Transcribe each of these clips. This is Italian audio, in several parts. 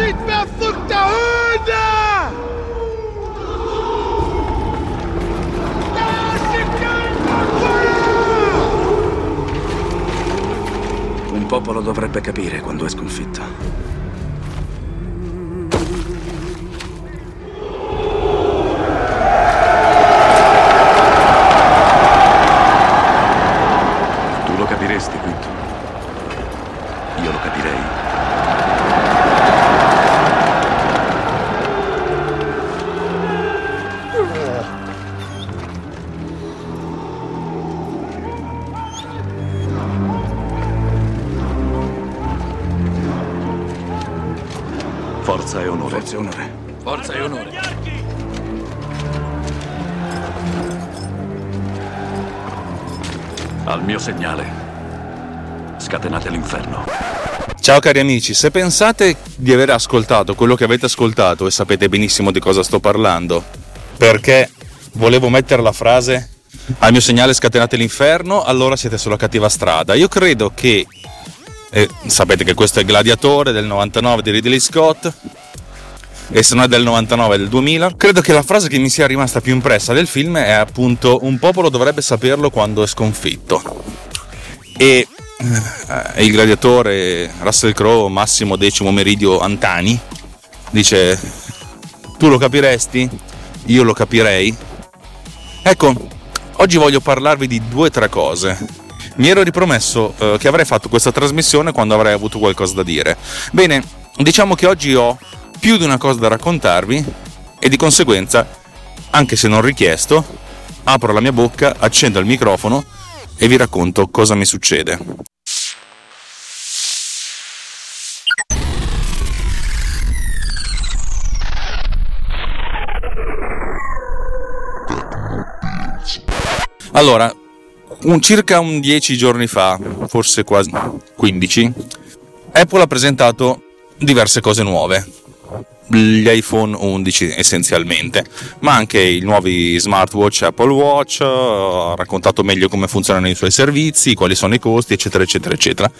ziet verfluchte Hunde! Un popolo dovrebbe capire quando è sconfitto. Forza e onore. Forza e onore. Forza e onore. Al mio segnale. Scatenate l'inferno. Ciao cari amici, se pensate di aver ascoltato quello che avete ascoltato e sapete benissimo di cosa sto parlando, perché volevo mettere la frase al mio segnale scatenate l'inferno, allora siete sulla cattiva strada. Io credo che, eh, sapete che questo è Gladiatore del 99 di Ridley Scott, e se no è del 99 del 2000, credo che la frase che mi sia rimasta più impressa del film è appunto un popolo dovrebbe saperlo quando è sconfitto. E eh, il gladiatore Russell Crowe, Massimo Decimo Meridio Antani, dice: Tu lo capiresti? Io lo capirei. Ecco, oggi voglio parlarvi di due o tre cose. Mi ero ripromesso eh, che avrei fatto questa trasmissione quando avrei avuto qualcosa da dire. Bene, diciamo che oggi ho più di una cosa da raccontarvi e di conseguenza, anche se non richiesto, apro la mia bocca, accendo il microfono e vi racconto cosa mi succede. Allora, un, circa un 10 giorni fa, forse quasi 15, Apple ha presentato diverse cose nuove. Gli iPhone 11 essenzialmente, ma anche i nuovi smartwatch Apple Watch, ha raccontato meglio come funzionano i suoi servizi, quali sono i costi, eccetera, eccetera, eccetera.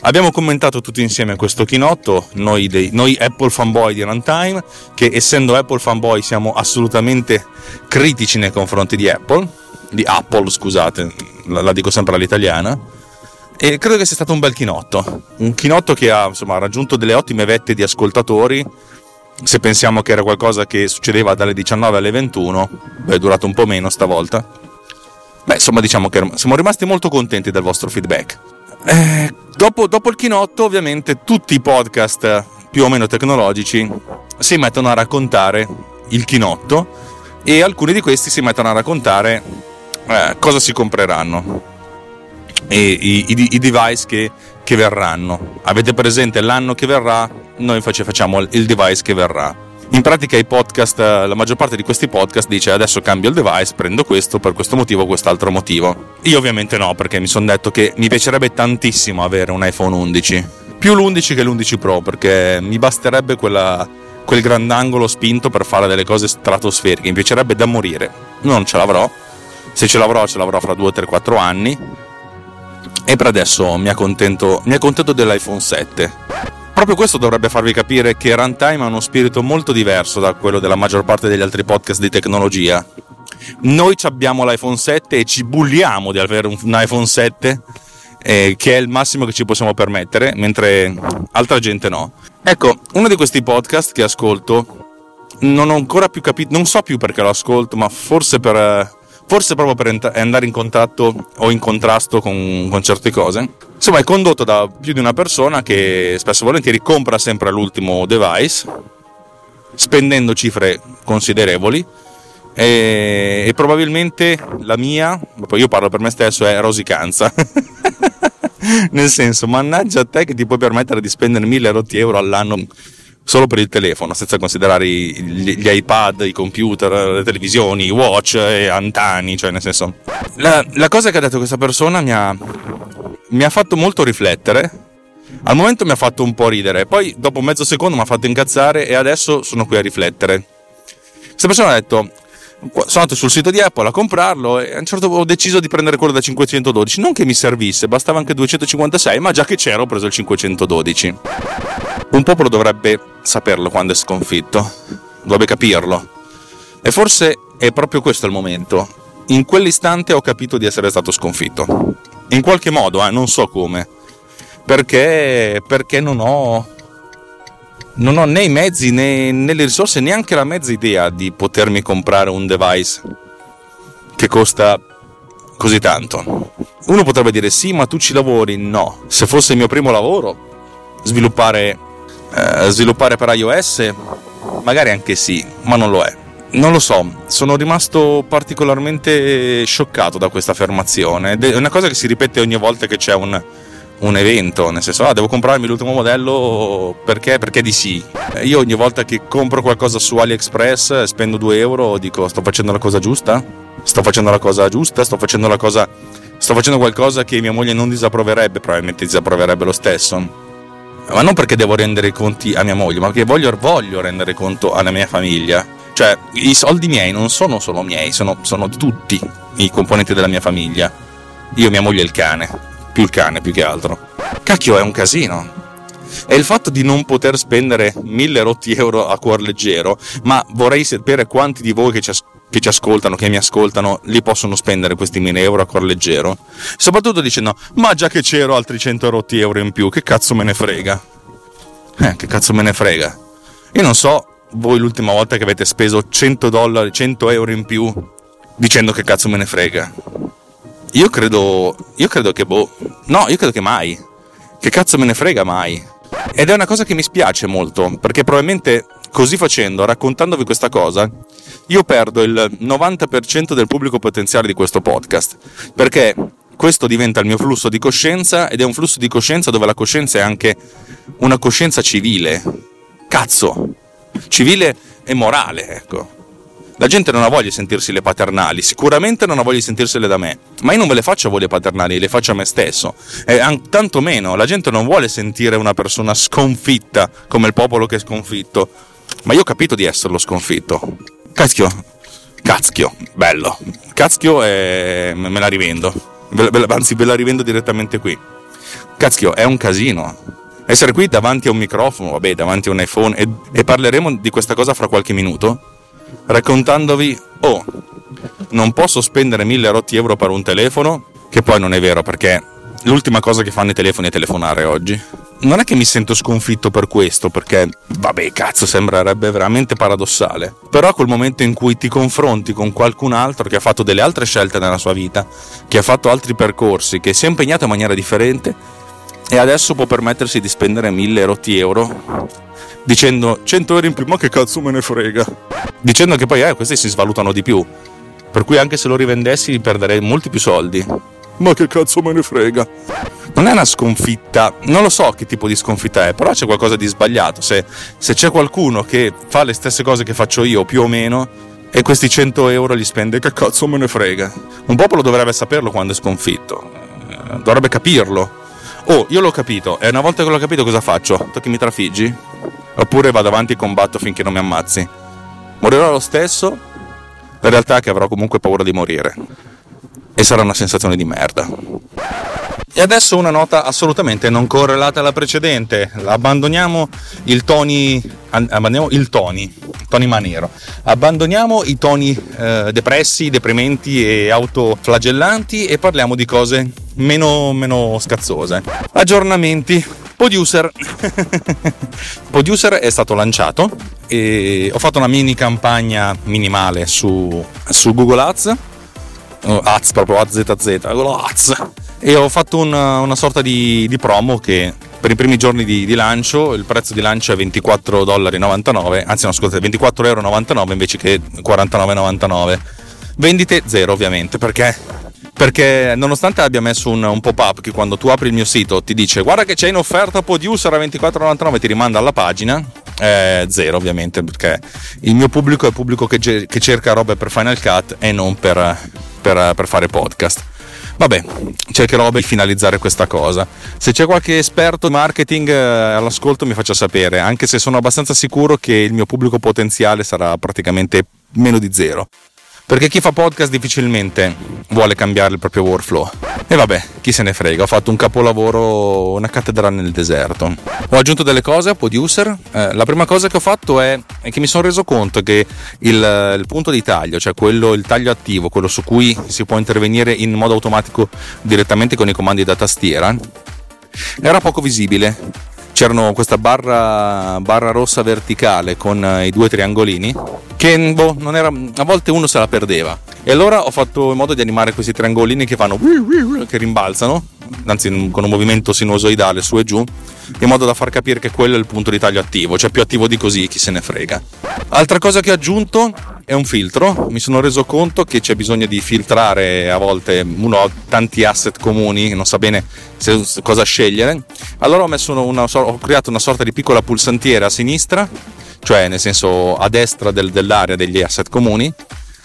Abbiamo commentato tutti insieme questo chinotto, noi, dei, noi Apple fanboy di Runtime, che essendo Apple fanboy siamo assolutamente critici nei confronti di Apple, di Apple scusate, la, la dico sempre all'italiana, e credo che sia stato un bel chinotto, un chinotto che ha insomma, raggiunto delle ottime vette di ascoltatori, se pensiamo che era qualcosa che succedeva dalle 19 alle 21, beh, è durato un po' meno stavolta. Beh, insomma, diciamo che siamo rimasti molto contenti del vostro feedback. Eh, dopo, dopo il chinotto, ovviamente, tutti i podcast più o meno tecnologici si mettono a raccontare il chinotto e alcuni di questi si mettono a raccontare eh, cosa si compreranno e i, i, i device che, che, verranno. Avete presente l'anno che verrà? Noi facciamo il device che verrà. In pratica i podcast, la maggior parte di questi podcast dice adesso cambio il device, prendo questo per questo motivo o quest'altro motivo. Io ovviamente no, perché mi sono detto che mi piacerebbe tantissimo avere un iPhone 11. Più l'11 che l'11 Pro, perché mi basterebbe quella, quel grandangolo spinto per fare delle cose stratosferiche. Mi piacerebbe da morire. Non ce l'avrò. Se ce l'avrò, ce l'avrò fra 2, 3, 4 anni e per adesso mi accontento, mi accontento dell'iPhone 7. Proprio questo dovrebbe farvi capire che Runtime ha uno spirito molto diverso da quello della maggior parte degli altri podcast di tecnologia. Noi abbiamo l'iPhone 7 e ci bulliamo di avere un iPhone 7 eh, che è il massimo che ci possiamo permettere, mentre altra gente no. Ecco, uno di questi podcast che ascolto non ho ancora più capito, non so più perché lo ascolto, ma forse per forse proprio per andare in contatto o in contrasto con, con, certe cose. Insomma, è condotto da più di una persona che spesso e volentieri compra sempre l'ultimo device, spendendo cifre considerevoli. E, e probabilmente la mia, io parlo per me stesso, è rosicanza. Nel senso, mannaggia a te che ti puoi permettere di spendere 1000 rotti euro all'anno solo per il telefono, senza considerare gli, gli, iPad, i computer, le televisioni, i watch e antani, cioè nel senso... La, la cosa che ha detto questa persona mi ha, mi ha fatto molto riflettere, al momento mi ha fatto un po' ridere, poi dopo mezzo secondo mi ha fatto incazzare e adesso sono qui a riflettere. Questa persona ha detto, sono andato sul sito di Apple a comprarlo e a un certo punto ho deciso di prendere quello da 512 non che mi servisse bastava anche 256 ma già che c'era ho preso il 512 Un popolo dovrebbe saperlo quando è sconfitto, dovrebbe capirlo. E forse è proprio questo il momento. In quell'istante ho capito di essere stato sconfitto. In qualche modo, eh, non so come. Perché, perché non ho non ho né i mezzi né, né, le risorse, neanche la mezza idea di potermi comprare un device che costa così tanto. Uno potrebbe dire sì, ma tu ci lavori? No. Se fosse il mio primo lavoro, sviluppare, eh, sviluppare per iOS, magari anche sì, ma non lo è. Non lo so, sono rimasto particolarmente scioccato da questa affermazione. È una cosa che si ripete ogni volta che c'è un, un evento, nel senso, ah, devo comprarmi l'ultimo modello perché? Perché di sì. Io ogni volta che compro qualcosa su AliExpress spendo 2 euro, dico sto facendo la cosa giusta? Sto facendo la cosa giusta? Sto facendo la cosa. Sto facendo qualcosa che mia moglie non disapproverebbe, probabilmente disapproverebbe lo stesso. Ma non perché devo rendere i conti a mia moglie, ma perché voglio, voglio rendere conto alla mia famiglia. Cioè, i soldi miei non sono solo miei, sono, sono tutti i componenti della mia famiglia. Io, mia moglie e il cane più il cane più che altro. Cacchio, è un casino. E il fatto di non poter spendere mille rotti euro a cuor leggero, ma vorrei sapere quanti di voi che ci, as- che ci ascoltano, che mi ascoltano, li possono spendere questi mille euro a cuor leggero. Soprattutto dicendo, ma già che c'ero altri 100 rotti euro in più, che cazzo me ne frega? Eh, che cazzo me ne frega? Io non so voi l'ultima volta che avete speso 100 dollari, 100 euro in più dicendo che cazzo me ne frega. Io credo. Io credo che boh. No, io credo che mai. Che cazzo me ne frega mai. Ed è una cosa che mi spiace molto, perché probabilmente così facendo, raccontandovi questa cosa, io perdo il 90% del pubblico potenziale di questo podcast. Perché questo diventa il mio flusso di coscienza ed è un flusso di coscienza dove la coscienza è anche una coscienza civile. Cazzo! Civile e morale, ecco. La gente non ha voglia di sentirsi le paternali, sicuramente non ha voglia di sentirsele da me, ma io non ve le faccio a voi le paternali, le faccio a me stesso. E tanto meno, la gente non vuole sentire una persona sconfitta come il popolo che è sconfitto, ma io ho capito di esserlo sconfitto. Caschio, Cazchio, bello. Cazchio e me la rivendo. Anzi, ve la rivendo direttamente qui. Cazchio, è un casino. Essere qui davanti a un microfono, vabbè, davanti a un iPhone, e, e parleremo di questa cosa fra qualche minuto raccontandovi, oh, non posso spendere 1000 rotti euro per un telefono, che poi non è vero perché l'ultima cosa che fanno i telefoni è telefonare oggi. Non è che mi sento sconfitto per questo, perché, vabbè, cazzo, sembrerebbe veramente paradossale. Però quel momento in cui ti confronti con qualcun altro che ha fatto delle altre scelte nella sua vita, che ha fatto altri percorsi, che si è impegnato in maniera differente e adesso può permettersi di spendere 1000 rotti euro dicendo 100 euro in più, ma che cazzo me ne frega. Dicendo che poi eh, questi si svalutano di più. Per cui anche se lo rivendessi perderei molti più soldi. Ma che cazzo me ne frega. Non è una sconfitta, non lo so che tipo di sconfitta è, però c'è qualcosa di sbagliato. Se, se c'è qualcuno che fa le stesse cose che faccio io, più o meno, e questi 100 euro li spende, che cazzo me ne frega. Un popolo dovrebbe saperlo quando è sconfitto, eh, dovrebbe capirlo. Oh, io l'ho capito, e una volta che l'ho capito cosa faccio? Tocchi mi trafiggi? Oppure vado avanti e combatto finché non mi ammazzi. Morirò lo stesso, la realtà è che avrò comunque paura di morire. E sarà una sensazione di merda. E adesso una nota assolutamente non correlata alla precedente. Abbandoniamo il Tony. Abbandoniamo il Tony. Tony Manero. Abbandoniamo i toni eh, depressi, deprimenti e autoflagellanti e parliamo di cose meno, meno scazzose. Aggiornamenti Producer. Producer è stato lanciato e ho fatto una mini campagna minimale su, su Google Ads. Uh, ads proprio AZZ, Ads. E ho fatto una, una sorta di, di, promo che per i primi giorni di, di, lancio il prezzo di lancio è 24,99 anzi no scusate 24,99 invece che 49,99 vendite zero ovviamente perché perché nonostante abbia messo un, un, pop-up che quando tu apri il mio sito ti dice guarda che c'è in offerta Producer a 24,99 ti rimanda alla pagina eh, zero ovviamente perché il mio pubblico è pubblico che, che cerca robe per Final Cut e non per, per, per fare podcast Vabbè, cercherò di finalizzare questa cosa. Se c'è qualche esperto di marketing eh, all'ascolto mi faccia sapere, anche se sono abbastanza sicuro che il mio pubblico potenziale sarà praticamente meno di zero. Perché chi fa podcast difficilmente vuole cambiare il proprio workflow. E vabbè, chi se ne frega, ho fatto un capolavoro, una cattedrale nel deserto. Ho aggiunto delle cose a Producer. Eh, la prima cosa che ho fatto è, è che mi sono reso conto che il, il, punto di taglio, cioè quello, il taglio attivo, quello su cui si può intervenire in modo automatico direttamente con i comandi da tastiera, era poco visibile c'erano questa barra, barra, rossa verticale con i due triangolini che boh, era, a volte uno se la perdeva. E allora ho fatto in modo di animare questi triangolini che fanno che rimbalzano anzi con un movimento sinusoidale su e giù in modo da far capire che quello è il punto di taglio attivo cioè più attivo di così chi se ne frega altra cosa che ho aggiunto è un filtro. Mi sono reso conto che c'è bisogno di filtrare a volte, uno ha tanti asset comuni, non sa bene se, cosa scegliere. Allora ho, una, ho, creato una sorta di piccola pulsantiera a sinistra, cioè nel senso a destra del, dell'area degli asset comuni,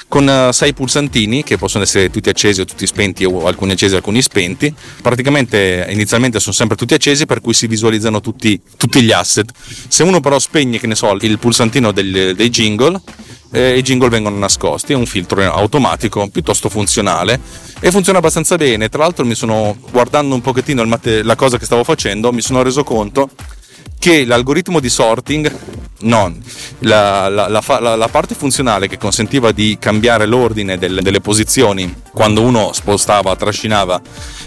con uh, sei pulsantini che possono essere tutti accesi o tutti spenti o alcuni accesi e alcuni spenti. Praticamente inizialmente sono sempre tutti accesi per cui si visualizzano tutti, tutti gli asset. Se uno però spegne, che ne so, il pulsantino del, dei jingle, eh, i jingle vengono nascosti, è un filtro automatico piuttosto funzionale e funziona abbastanza bene. Tra l'altro mi sono guardando un pochettino mate- la cosa che stavo facendo, mi sono reso conto che l'algoritmo di sorting, no, la, la, la, la, parte funzionale che consentiva di cambiare l'ordine delle, delle posizioni quando uno spostava, trascinava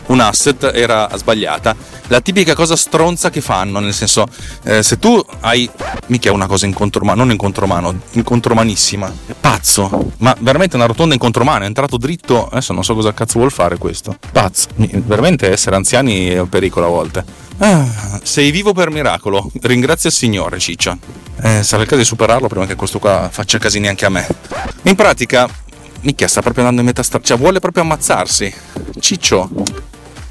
un asset era sbagliata. La tipica cosa stronza che fanno, nel senso, eh, se tu hai, mica una cosa in contromano, non in contromano, in contromanissima, è pazzo, ma veramente una rotonda in contromano, è entrato dritto, adesso non so cosa cazzo vuol fare questo, pazzo, veramente essere anziani è un pericolo a volte. Ah, sei vivo per miracolo, ringrazia il Signore, Ciccia. Eh, sarà il caso di superarlo prima che questo qua faccia casini anche a me. In pratica, Micchia sta proprio andando in metà strada, cioè vuole proprio ammazzarsi. Ciccio,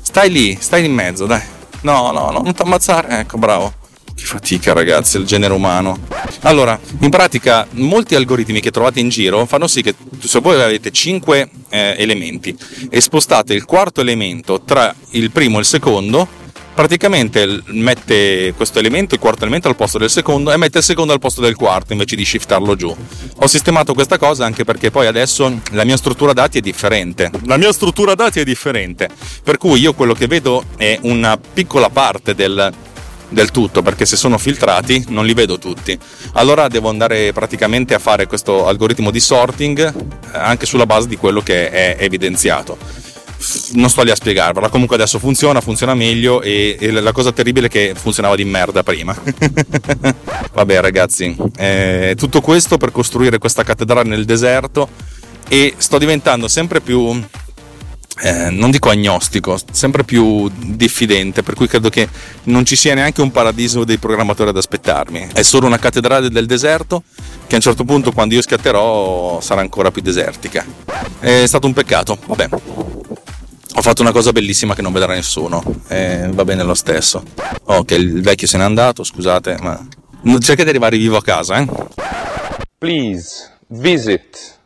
stai lì, stai in mezzo, dai. No, no, no, non ti ammazzare. Ecco, bravo. Che fatica, ragazzi, il genere umano. Allora, in pratica, molti algoritmi che trovate in giro fanno sì che se voi avete 5 eh, elementi e spostate il quarto elemento tra il primo e il secondo, praticamente mette questo elemento, il quarto elemento al posto del secondo e mette il secondo al posto del quarto invece di shiftarlo giù. Ho sistemato questa cosa anche perché poi adesso la mia struttura dati è differente. La mia struttura dati è differente, per cui io quello che vedo è una piccola parte del, del tutto perché se sono filtrati non li vedo tutti allora devo andare praticamente a fare questo algoritmo di sorting eh, anche sulla base di quello che è evidenziato non sto lì a spiegarvela. Comunque adesso funziona, funziona meglio e, e la cosa terribile è che funzionava di merda prima. Vabbè ragazzi, eh, tutto questo per costruire questa cattedrale nel deserto e sto diventando sempre più eh, non dico agnostico, sempre più diffidente, per cui credo che non ci sia neanche un paradiso dei programmatori ad aspettarmi. È solo una cattedrale del deserto che a un certo punto, quando io scatterò, sarà ancora più desertica. È stato un peccato, vabbè ho fatto una cosa bellissima che non vedrà nessuno e va bene lo stesso. Ok, il vecchio se n'è andato, scusate, ma cercate di arrivare vivo a casa, eh? Please visit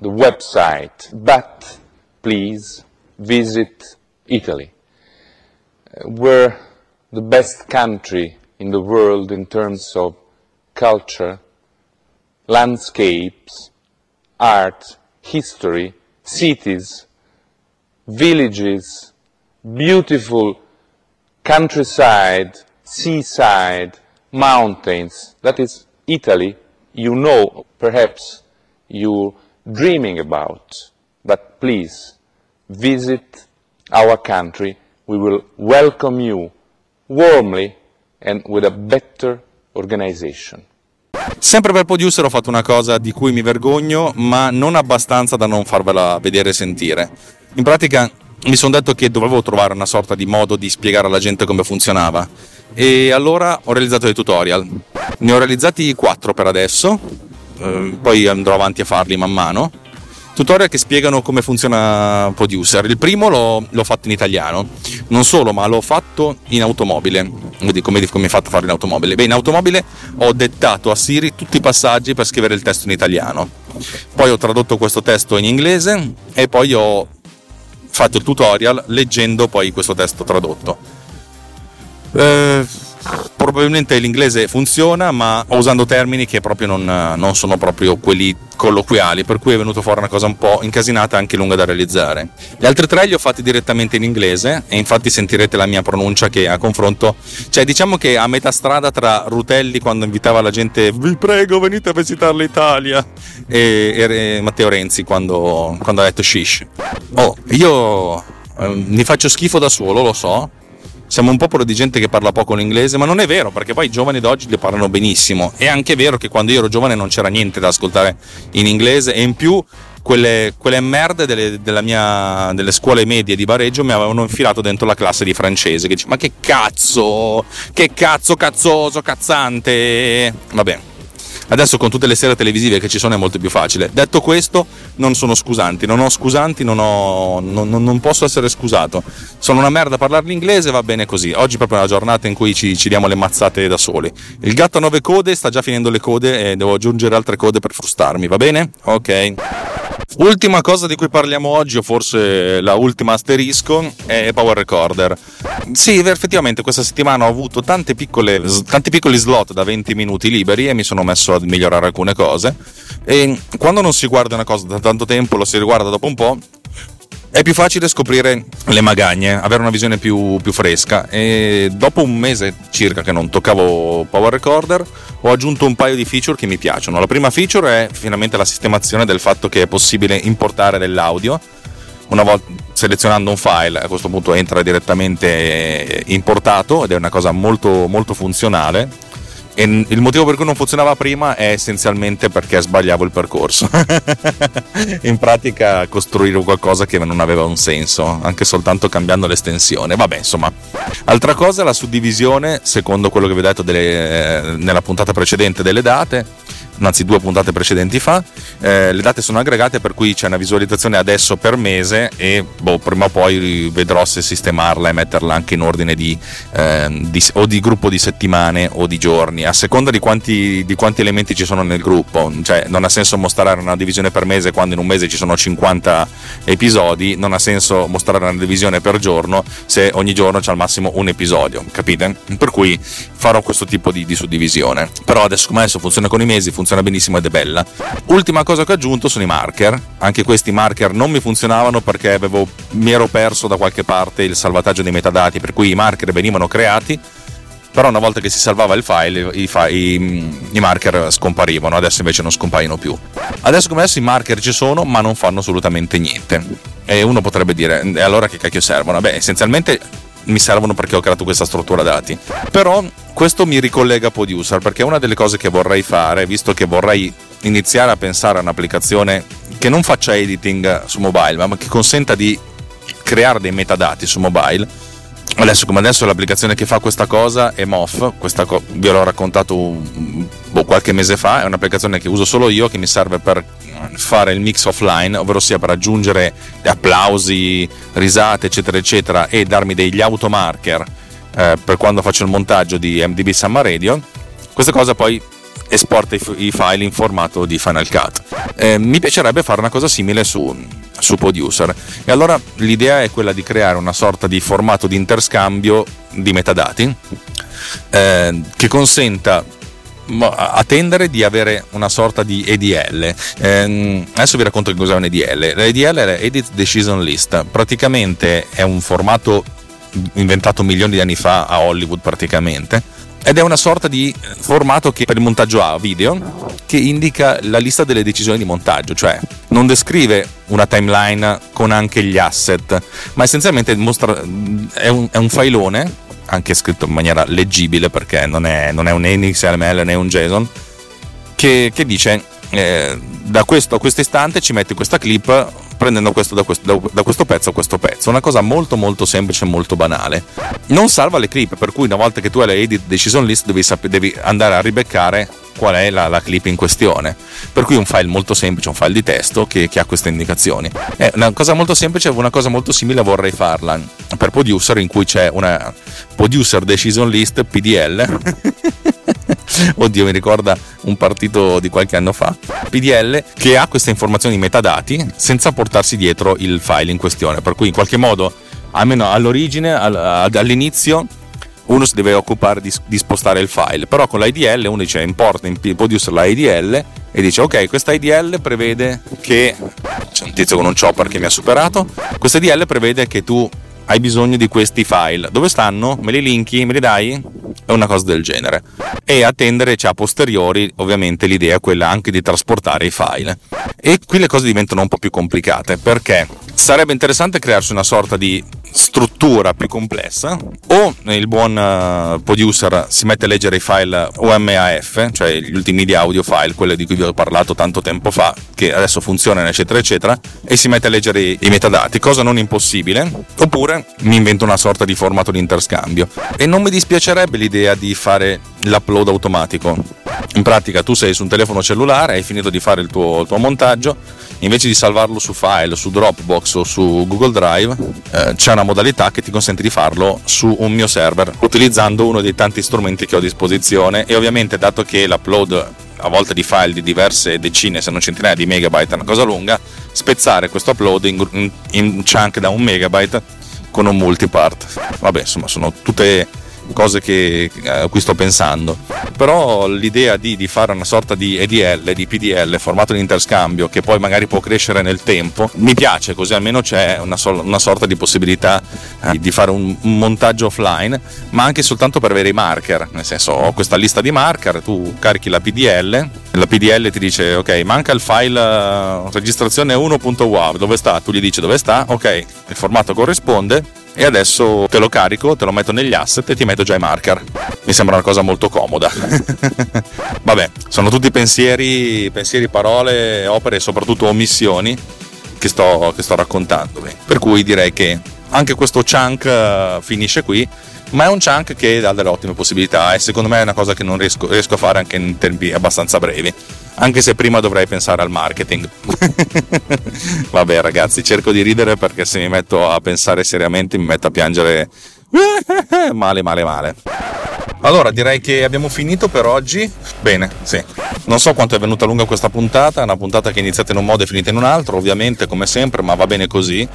the website, but please visit Italy. We're the best country in the world in terms of culture, landscapes, art, history, cities, villages, beautiful countryside, seaside, mountains. That is Italy, you know, perhaps you're dreaming about. But please, visit our country. We will welcome you warmly and with a better organization. Sempre per Producer ho fatto una cosa di cui mi vergogno, ma non abbastanza da non farvela vedere e sentire. In pratica mi sono detto che dovevo trovare una sorta di modo di spiegare alla gente come funzionava e allora ho realizzato dei tutorial. Ne ho realizzati quattro per adesso, eh, poi andrò avanti a farli man mano. Tutorial che spiegano come funziona Producer. Il primo l'ho, l'ho fatto in italiano, non solo, ma l'ho fatto in automobile. Quindi come, come è fatto a farlo in automobile? Beh, in automobile ho dettato a Siri tutti i passaggi per scrivere il testo in italiano. Poi ho tradotto questo testo in inglese e poi ho fatto il tutorial leggendo poi questo testo tradotto. Eh, probabilmente l'inglese funziona, ma usando termini che proprio non, non, sono proprio quelli colloquiali, per cui è venuto fuori una cosa un po' incasinata e anche lunga da realizzare. Gli altri tre li ho fatti direttamente in inglese e infatti sentirete la mia pronuncia che a confronto, cioè diciamo che a metà strada tra Rutelli quando invitava la gente vi prego venite a visitare l'Italia e, e Matteo Renzi quando, quando ha detto shish. Oh, io eh, mi faccio schifo da solo, lo so, siamo un popolo di gente che parla poco l'inglese, ma non è vero, perché poi i giovani d'oggi le parlano benissimo. È anche vero che quando io ero giovane non c'era niente da ascoltare in inglese e in più quelle, quelle merde delle, mia, delle, scuole medie di Bareggio mi avevano infilato dentro la classe di francese. Che dice, ma che cazzo, che cazzo cazzoso, cazzante. Vabbè, Adesso con tutte le serie televisive che ci sono è molto più facile. Detto questo, non sono scusanti, non ho scusanti, non, ho, non, non posso essere scusato. Sono una merda a parlare l'inglese, va bene così. Oggi è proprio una giornata in cui ci, ci diamo le mazzate da soli. Il gatto a nove code sta già finendo le code e devo aggiungere altre code per frustarmi, va bene? Ok. Ultima cosa di cui parliamo oggi, o forse la ultima asterisco, è Power Recorder. Sì, effettivamente questa settimana ho avuto piccole, tanti piccoli slot da 20 minuti liberi e mi sono messo a migliorare alcune cose. E quando non si guarda una cosa da tanto tempo, lo si riguarda dopo un po', è più facile scoprire le magagne, avere una visione più, più, fresca e dopo un mese circa che non toccavo Power Recorder ho aggiunto un paio di feature che mi piacciono. La prima feature è finalmente la sistemazione del fatto che è possibile importare dell'audio. Una volta selezionando un file, a questo punto entra direttamente importato ed è una cosa molto, molto funzionale e il motivo per cui non funzionava prima è essenzialmente perché sbagliavo il percorso. In pratica costruire qualcosa che non aveva un senso, anche soltanto cambiando l'estensione. Vabbè, insomma. Altra cosa è la suddivisione, secondo quello che vi ho detto delle, nella puntata precedente, delle date anzi due puntate precedenti fa. Eh, le date sono aggregate per cui c'è una visualizzazione adesso per mese e boh, prima o poi vedrò se sistemarla e metterla anche in ordine di, eh, di, o di gruppo di settimane o di giorni, a seconda di quanti, di quanti elementi ci sono nel gruppo. Cioè, non ha senso mostrare una divisione per mese quando in un mese ci sono 50 episodi, non ha senso mostrare una divisione per giorno se ogni giorno c'è al massimo un episodio, capite? Per cui farò questo tipo di, di suddivisione. Però adesso come adesso funziona con i mesi, funziona funziona benissimo ed è bella. Ultima cosa che ho aggiunto sono i marker. Anche questi marker non mi funzionavano perché avevo, mi ero perso da qualche parte il salvataggio dei metadati, per cui i marker venivano creati però una volta che si salvava il file i, i, i, marker scomparivano adesso invece non scompaiono più adesso come adesso i marker ci sono ma non fanno assolutamente niente e uno potrebbe dire e allora che cacchio servono beh essenzialmente mi servono perché ho creato questa struttura dati. Però questo mi ricollega a Producer perché una delle cose che vorrei fare, visto che vorrei iniziare a pensare a un'applicazione che non faccia editing su mobile, ma che consenta di creare dei metadati su mobile. Adesso come adesso l'applicazione che fa questa cosa è MOF, questa co- vi l'ho raccontato boh, qualche mese fa, è un'applicazione che uso solo io che mi serve per fare il mix offline, ovvero sia per aggiungere applausi, risate, eccetera, eccetera, e darmi degli automarker eh, per quando faccio il montaggio di MDB Summer Radio. Questa cosa poi esporta i, file in formato di Final Cut. Eh, mi piacerebbe fare una cosa simile su, su Producer. E allora l'idea è quella di creare una sorta di formato di interscambio di metadati eh, che consenta a tendere di avere una sorta di EDL. Eh, adesso vi racconto che cos'è un EDL. L'EDL è Edit Decision List, praticamente è un formato inventato milioni di anni fa a Hollywood praticamente ed è una sorta di formato che per il montaggio a video che indica la lista delle decisioni di montaggio, cioè non descrive una timeline con anche gli asset, ma essenzialmente mostra, è, un, è un filone anche scritto in maniera leggibile perché non è, non è un XML né un JSON, che, che dice eh, da questo a questo istante ci metti questa clip prendendo questo da, questo da, questo pezzo a questo pezzo. Una cosa molto molto semplice e molto banale. Non salva le clip, per cui una volta che tu hai le edit decision list devi, devi andare a ribeccare qual è la, la, clip in questione. Per cui un file molto semplice, un file di testo che, che ha queste indicazioni. È una cosa molto semplice, una cosa molto simile vorrei farla per producer in cui c'è una producer decision list PDL. Oddio, mi ricorda un partito di qualche anno fa. PDL che ha queste informazioni metadati senza portarsi dietro il file in questione. Per cui in qualche modo, almeno all'origine, all'inizio, uno si deve occupare di, di spostare il file, però con l'IDL uno dice importa in producer l'IDL e dice ok questa IDL prevede che c'è un tizio con un chopper che mi ha superato. Questa IDL prevede che tu hai bisogno di questi file dove stanno? me li linki? me li dai? è una cosa del genere e attendere cioè, a posteriori ovviamente l'idea è quella anche di trasportare i file e qui le cose diventano un po' più complicate perché sarebbe interessante crearsi una sorta di struttura più complessa o il buon uh, producer si mette a leggere i file OMAF, cioè gli ultimi media audio file, quelli di cui vi ho parlato tanto tempo fa, che adesso funzionano eccetera eccetera, e si mette a leggere i metadati, cosa non impossibile, oppure mi invento una sorta di formato di interscambio. E non mi dispiacerebbe l'idea di fare l'upload automatico. In pratica tu sei su un telefono cellulare, hai finito di fare il tuo, il tuo montaggio, invece di salvarlo su file, su Dropbox o su Google Drive, eh, c'è una modalità che ti consente di farlo su un mio server, utilizzando uno dei tanti strumenti che ho a disposizione. E ovviamente dato che l'upload a volte di file di diverse decine, se non centinaia di megabyte è una cosa lunga, spezzare questo upload in, in, in chunk da un megabyte con un multipart. Vabbè, insomma, sono tutte cose che, eh, a cui sto pensando. Però l'idea di, di, fare una sorta di EDL, di PDL, formato di interscambio, che poi magari può crescere nel tempo, mi piace, così almeno c'è una, sol- una sorta di possibilità eh, di fare un, un, montaggio offline, ma anche soltanto per avere i marker. Nel senso, ho questa lista di marker, tu carichi la PDL, la PDL ti dice, ok, manca il file uh, registrazione 1.wav, dove sta? Tu gli dici dove sta, ok, il formato corrisponde e adesso te lo carico, te lo metto negli asset e ti metto già i marker. Mi sembra una cosa molto comoda. Vabbè, sono tutti pensieri, pensieri, parole, opere e soprattutto omissioni che sto, che sto raccontando. Per cui direi che anche questo chunk eh, finisce qui ma è un chunk che dà delle ottime possibilità e secondo me è una cosa che non riesco, riesco a fare anche in tempi abbastanza brevi anche se prima dovrei pensare al marketing. Vabbè ragazzi, cerco di ridere perché se mi metto a pensare seriamente mi metto a piangere male male male. Allora, direi che abbiamo finito per oggi. Bene, sì. Non so quanto è venuta lunga questa puntata, è una puntata che è iniziata in un modo e finita in un altro, ovviamente come sempre, ma va bene così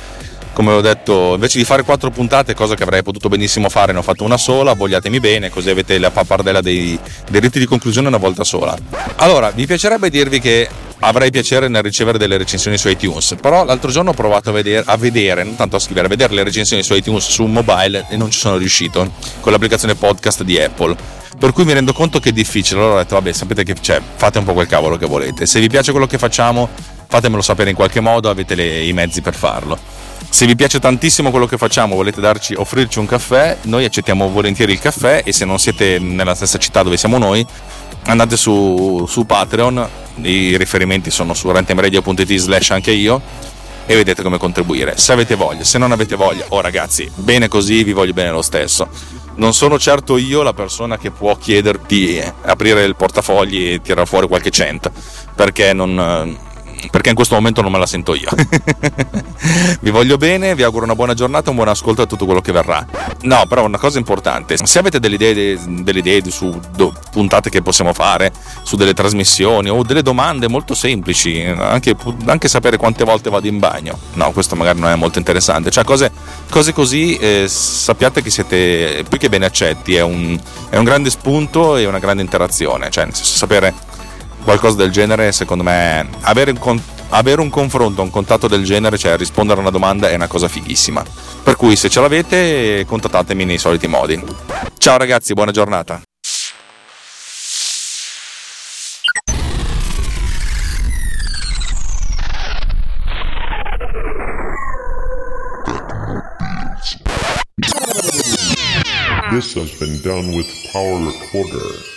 come ho detto, invece di fare quattro puntate, cosa che avrei potuto benissimo fare, ne ho fatto una sola, vogliatemi bene, così avete la pappardella dei, dei riti di conclusione una volta sola. Allora, mi piacerebbe dirvi che avrei piacere nel ricevere delle recensioni su iTunes, però l'altro giorno ho provato a vedere, a vedere, non tanto a scrivere, a vedere le recensioni su iTunes su mobile e non ci sono riuscito con l'applicazione podcast di Apple. Per cui mi rendo conto che è difficile, allora ho detto vabbè sapete che c'è, fate un po' quel cavolo che volete, se vi piace quello che facciamo fatemelo sapere in qualche modo, avete le, i mezzi per farlo. Se vi piace tantissimo quello che facciamo, volete darci, offrirci un caffè, noi accettiamo volentieri il caffè e se non siete nella stessa città dove siamo noi, andate su, su Patreon, i riferimenti sono su rentemradio.it slash anche io e vedete come contribuire. Se avete voglia, se non avete voglia, oh ragazzi, bene così, vi voglio bene lo stesso. Non sono certo io la persona che può chiederti di aprire il portafogli e tirare fuori qualche cento, perché non, perché in questo momento non me la sento io. vi voglio bene, vi auguro una buona giornata, un buon ascolto a tutto quello che verrà. No, però una cosa importante, se avete delle idee, delle idee su do, puntate che possiamo fare, su delle trasmissioni o delle domande molto semplici, anche, anche, sapere quante volte vado in bagno, no, questo magari non è molto interessante, cioè cose, cose così eh, sappiate che siete più che ben accetti, è un, è un grande spunto e una grande interazione, cioè sapere qualcosa del genere, secondo me, avere un, avere un confronto, un contatto del genere, cioè rispondere a una domanda, è una cosa fighissima. Per cui se ce l'avete, contattatemi nei soliti modi. Ciao ragazzi, buona giornata. This has been done with Power Recorder.